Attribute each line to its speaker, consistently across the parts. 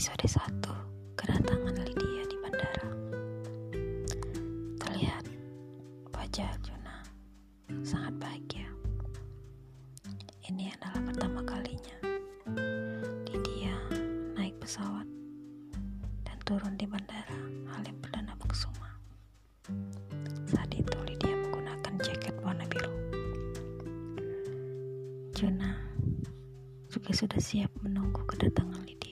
Speaker 1: Episode 1 Kedatangan Lydia di bandara. Terlihat wajah Arjuna sangat bahagia. Ini adalah pertama kalinya Lydia naik pesawat dan turun di bandara Halim Perdana Kusuma Saat itu Lydia menggunakan jaket warna biru. Juna juga sudah siap menunggu kedatangan Lydia.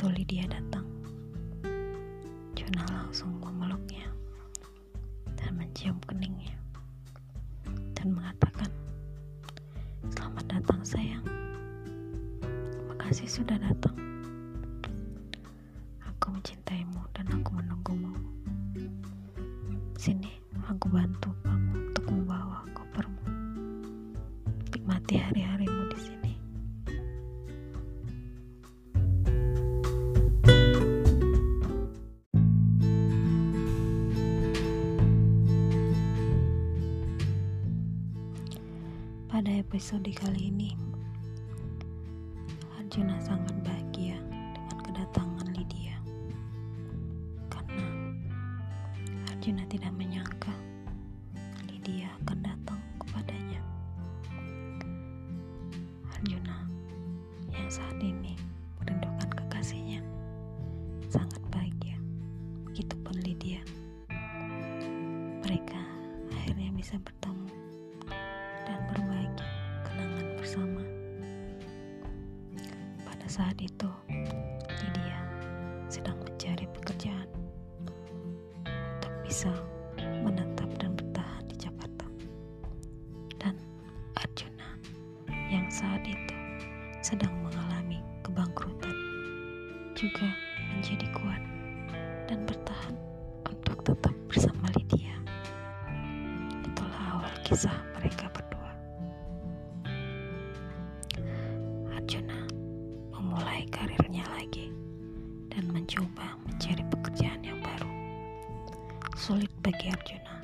Speaker 1: Begitu Lydia datang, Juna langsung memeluknya dan mencium keningnya dan mengatakan, Selamat datang sayang. Terima kasih sudah datang. Aku mencintaimu dan aku menunggumu. Sini, aku bantu kamu untuk membawa kopermu. Nikmati hari-harimu episode kali ini, Arjuna sangat bahagia dengan kedatangan Lydia. Karena Arjuna tidak menyangka Lydia akan datang kepadanya. Arjuna yang saat ini merindukan kekasihnya sangat bahagia. Begitupun Lydia. Mereka akhirnya bisa bertemu dan berbagi saat itu, Lydia sedang mencari pekerjaan untuk bisa menetap dan bertahan di Jakarta. Dan Arjuna yang saat itu sedang mengalami kebangkrutan juga menjadi kuat dan bertahan untuk tetap bersama Lydia. Itulah awal kisah mereka berdua. Arjuna memulai karirnya lagi dan mencoba mencari pekerjaan yang baru. Sulit bagi Arjuna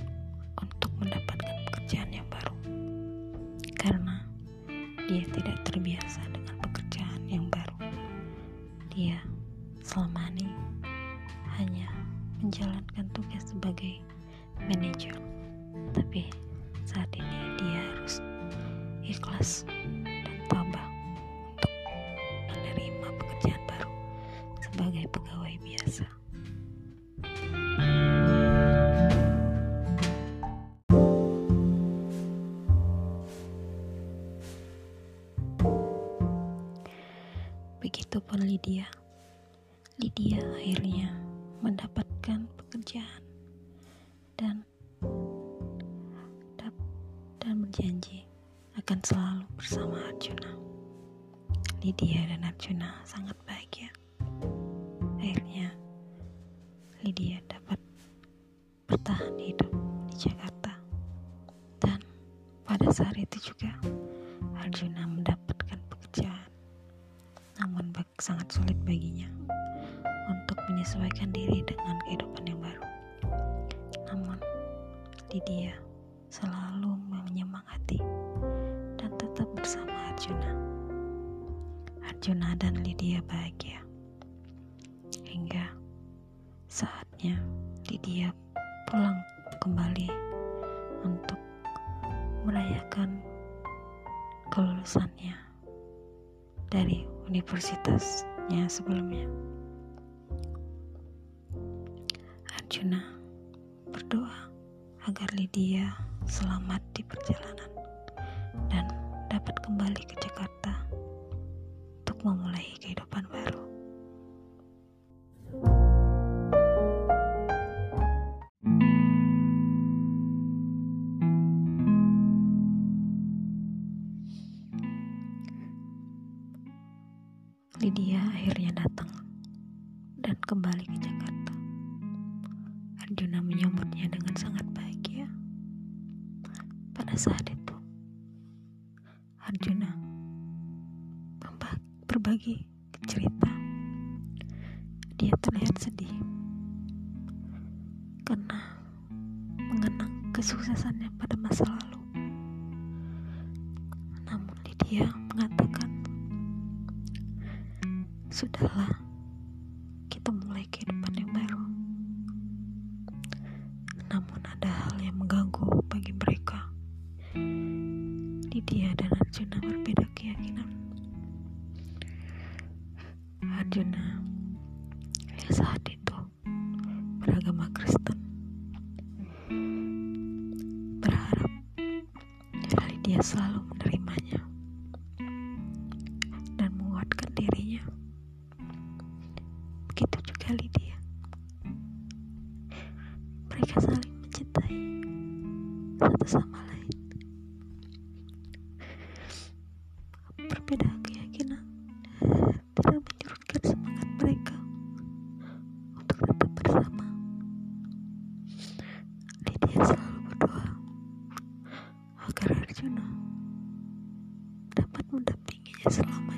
Speaker 1: untuk mendapatkan pekerjaan yang baru karena dia tidak terbiasa dengan pekerjaan yang baru. Dia selama ini hanya menjalankan tugas sebagai manajer, tapi saat ini dia harus ikhlas dan tabah sebagai pegawai biasa. Begitupun Lydia. Lydia akhirnya mendapatkan pekerjaan dan dan berjanji akan selalu bersama Arjuna. Lydia dan Arjuna sangat bahagia. Lydia dapat bertahan hidup di Jakarta. Dan pada saat itu juga Arjuna mendapatkan pekerjaan. Namun sangat sulit baginya untuk menyesuaikan diri dengan kehidupan yang baru. Namun Lydia selalu menyemangati dan tetap bersama Arjuna. Arjuna dan Lydia bahagia. Hingga saatnya Lydia pulang kembali untuk merayakan kelulusannya dari universitasnya sebelumnya. Arjuna berdoa agar Lydia selamat di perjalanan dan dapat kembali ke Jakarta untuk memulai kehidupan baru. Lydia akhirnya datang dan kembali ke Jakarta. Arjuna menyambutnya dengan sangat bahagia. Pada saat itu, Arjuna berbagi cerita. Dia terlihat sedih karena mengenang kesuksesannya pada masa lalu. Namun Lydia mengatakan Sudahlah, kita mulai kehidupan yang baru. Namun ada hal yang mengganggu bagi mereka. Lydia dan Arjuna berbeda keyakinan. Arjuna Begitu juga Lydia. Mereka saling mencintai satu sama lain. Berbeda keyakinan tidak menyurutkan semangat mereka untuk tetap bersama. Lydia selalu berdoa agar Arjuna dapat mendampinginya selamanya.